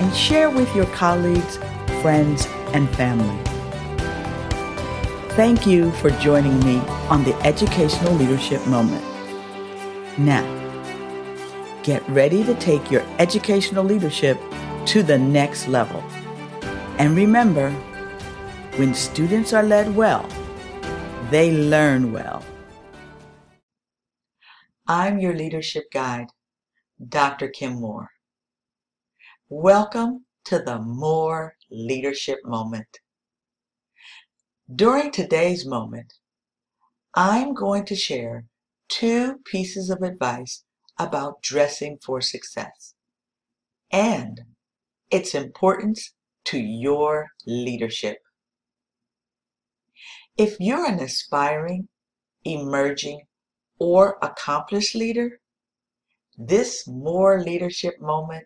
and share with your colleagues, friends, and family. Thank you for joining me on the Educational Leadership Moment. Now, get ready to take your educational leadership to the next level. And remember, when students are led well, they learn well. I'm your leadership guide, Dr. Kim Moore. Welcome to the MOORE Leadership Moment. During today's moment, I'm going to share two pieces of advice about dressing for success and its importance to your leadership. If you're an aspiring, emerging, or accomplished leader, this MOORE leadership moment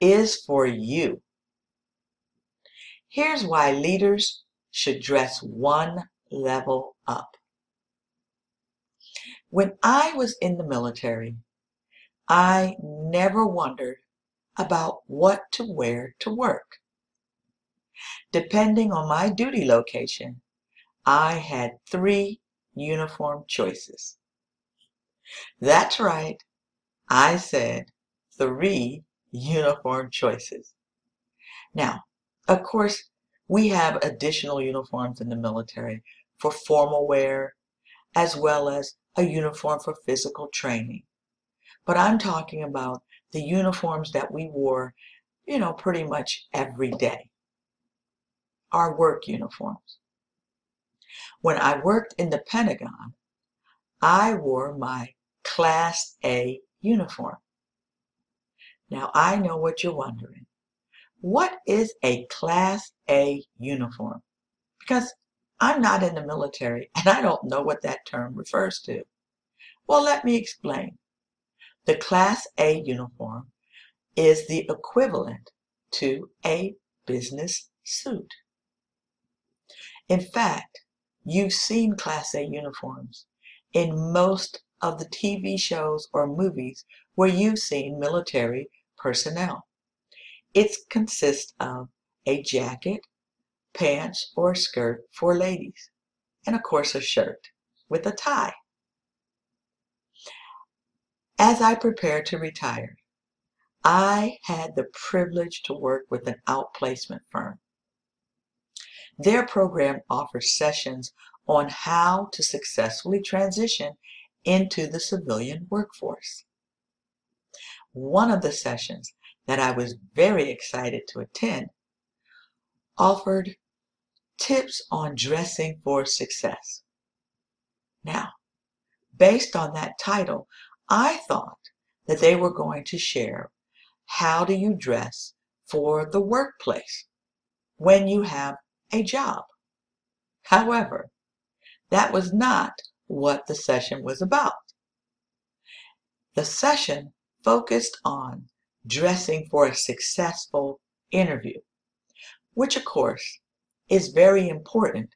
is for you. Here's why leaders should dress one level up. When I was in the military, I never wondered about what to wear to work. Depending on my duty location, I had three uniform choices. That's right, I said three uniform choices. Now, of course, we have additional uniforms in the military for formal wear, as well as a uniform for physical training. But I'm talking about the uniforms that we wore, you know, pretty much every day. Our work uniforms. When I worked in the Pentagon, I wore my Class A uniform. Now I know what you're wondering. What is a Class A uniform? Because I'm not in the military and I don't know what that term refers to. Well, let me explain. The Class A uniform is the equivalent to a business suit. In fact, you've seen Class A uniforms in most of the TV shows or movies where you've seen military personnel. It consists of a jacket, pants or skirt for ladies, and of course a shirt with a tie. As I prepared to retire, I had the privilege to work with an outplacement firm. Their program offers sessions on how to successfully transition into the civilian workforce. One of the sessions that I was very excited to attend offered tips on dressing for success. Now, based on that title, I thought that they were going to share how do you dress for the workplace when you have a job. However, that was not what the session was about. The session focused on dressing for a successful interview, which of course is very important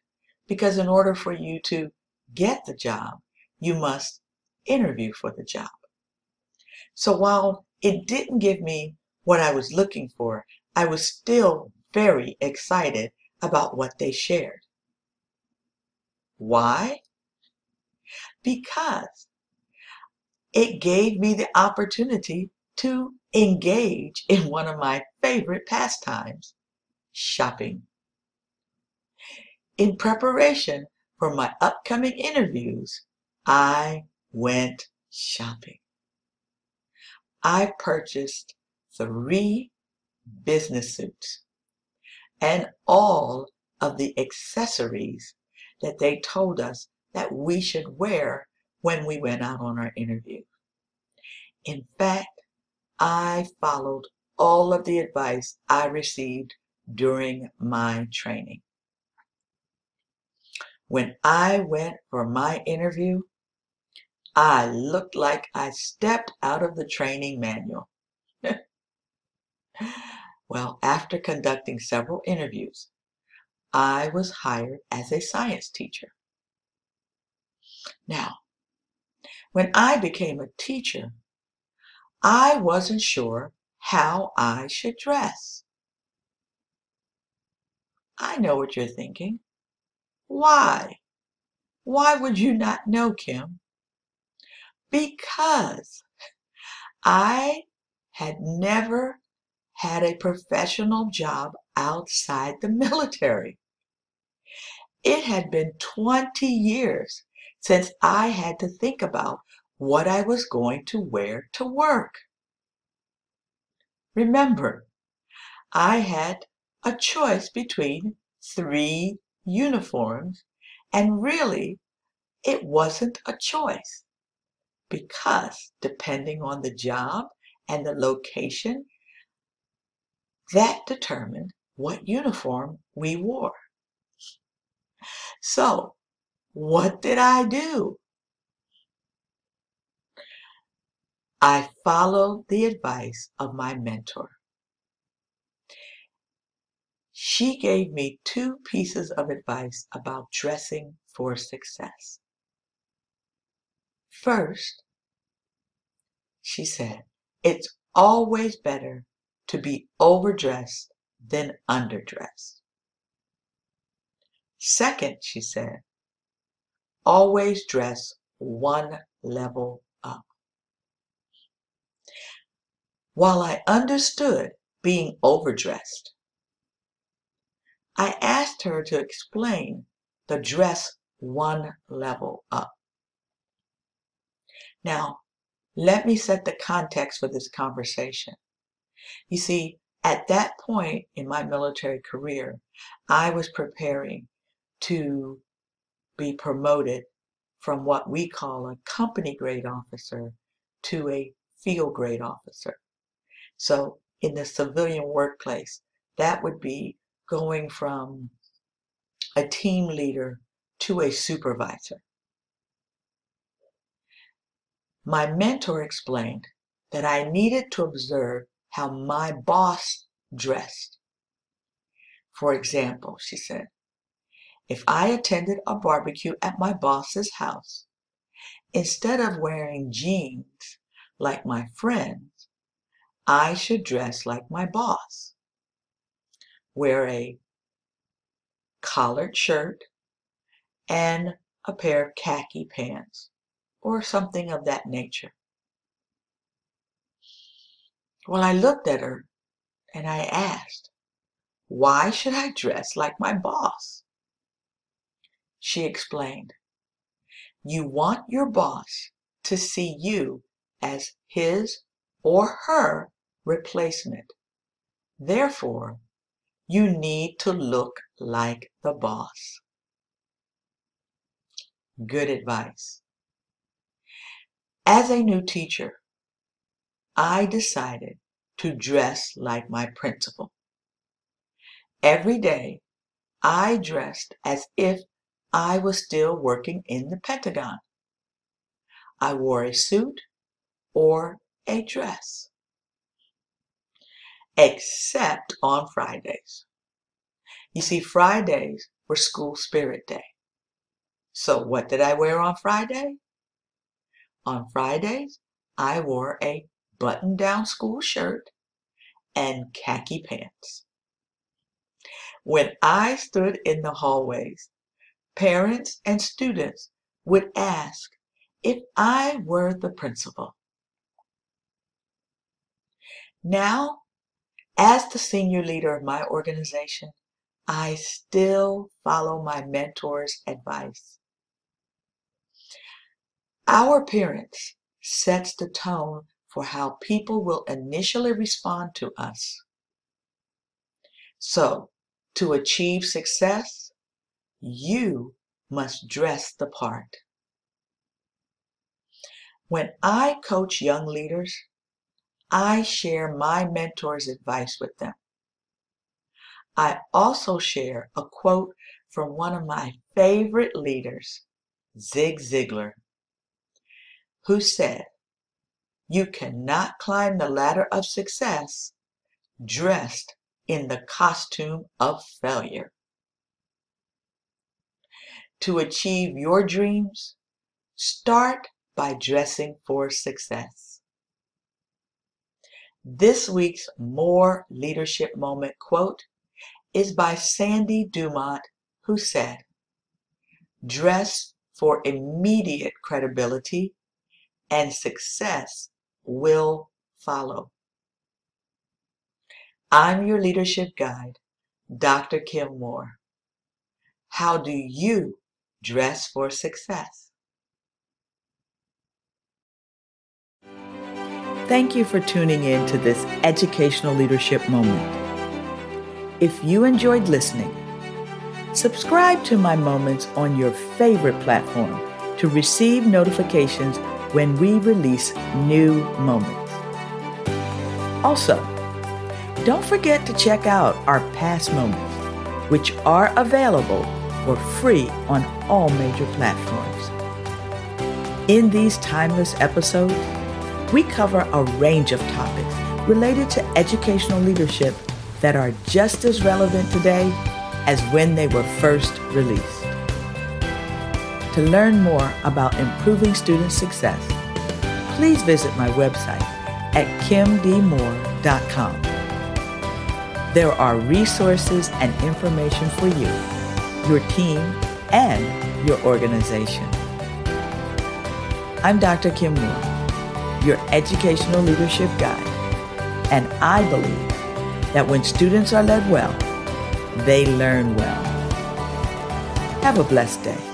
because in order for you to get the job, you must interview for the job. So while it didn't give me what I was looking for, I was still very excited about what they shared. Why? Because it gave me the opportunity to engage in one of my favorite pastimes, shopping. In preparation for my upcoming interviews, I went shopping. I purchased three business suits and all of the accessories that they told us that we should wear when we went out on our interview. In fact, I followed all of the advice I received during my training. When I went for my interview, I looked like I stepped out of the training manual. well, after conducting several interviews, I was hired as a science teacher. Now, when I became a teacher, I wasn't sure how I should dress. I know what you're thinking. Why? Why would you not know, Kim? because I had never had a professional job outside the military. It had been 20 years since I had to think about what I was going to wear to work. Remember, I had a choice between three uniforms, and really, it wasn't a choice because depending on the job and the location, that determined what uniform we wore. So, what did I do? I followed the advice of my mentor. She gave me two pieces of advice about dressing for success. First, she said, it's always better to be overdressed than underdressed. Second, she said, always dress one level up. While I understood being overdressed, I asked her to explain the dress one level up. Now, let me set the context for this conversation. You see, at that point in my military career, I was preparing to be promoted from what we call a company grade officer to a field grade officer. So in the civilian workplace, that would be going from a team leader to a supervisor. My mentor explained that I needed to observe how my boss dressed. For example, she said, if I attended a barbecue at my boss's house, instead of wearing jeans like my friends, I should dress like my boss. Wear a collared shirt and a pair of khaki pants or something of that nature. Well, I looked at her and I asked, Why should I dress like my boss? She explained, You want your boss to see you as his or her replacement. Therefore, you need to look like the boss. Good advice. As a new teacher, I decided to dress like my principal. Every day, I dressed as if I was still working in the Pentagon. I wore a suit or a dress, except on Fridays. You see, Fridays were school spirit day. So what did I wear on Friday? On Fridays, I wore a button down school shirt and khaki pants. When I stood in the hallways, parents and students would ask if I were the principal. Now, as the senior leader of my organization, I still follow my mentor's advice. Our appearance sets the tone for how people will initially respond to us. So, to achieve success, you must dress the part. When I coach young leaders, I share my mentor's advice with them. I also share a quote from one of my favorite leaders, Zig Ziglar, who said, You cannot climb the ladder of success dressed in the costume of failure. To achieve your dreams, start by dressing for success. This week's MOORE Leadership Moment quote is by Sandy Dumont, who said, Dress for immediate credibility and success will follow. I'm your leadership guide, Dr. Kim Moore. How do you dress for success? Thank you for tuning in to this educational leadership moment. If you enjoyed listening, subscribe to my moments on your favorite platform to receive notifications when we release new moments. Also, don't forget to check out our past moments, which are available for free on all major platforms. In these timeless episodes, we cover a range of topics related to educational leadership that are just as relevant today as when they were first released. To learn more about improving student success, please visit my website at kimdmoore.com. There are resources and information for you, your team, and your organization. I'm Dr. Kim Moore, your educational leadership guide, and I believe that when students are led well, they learn well. Have a blessed day.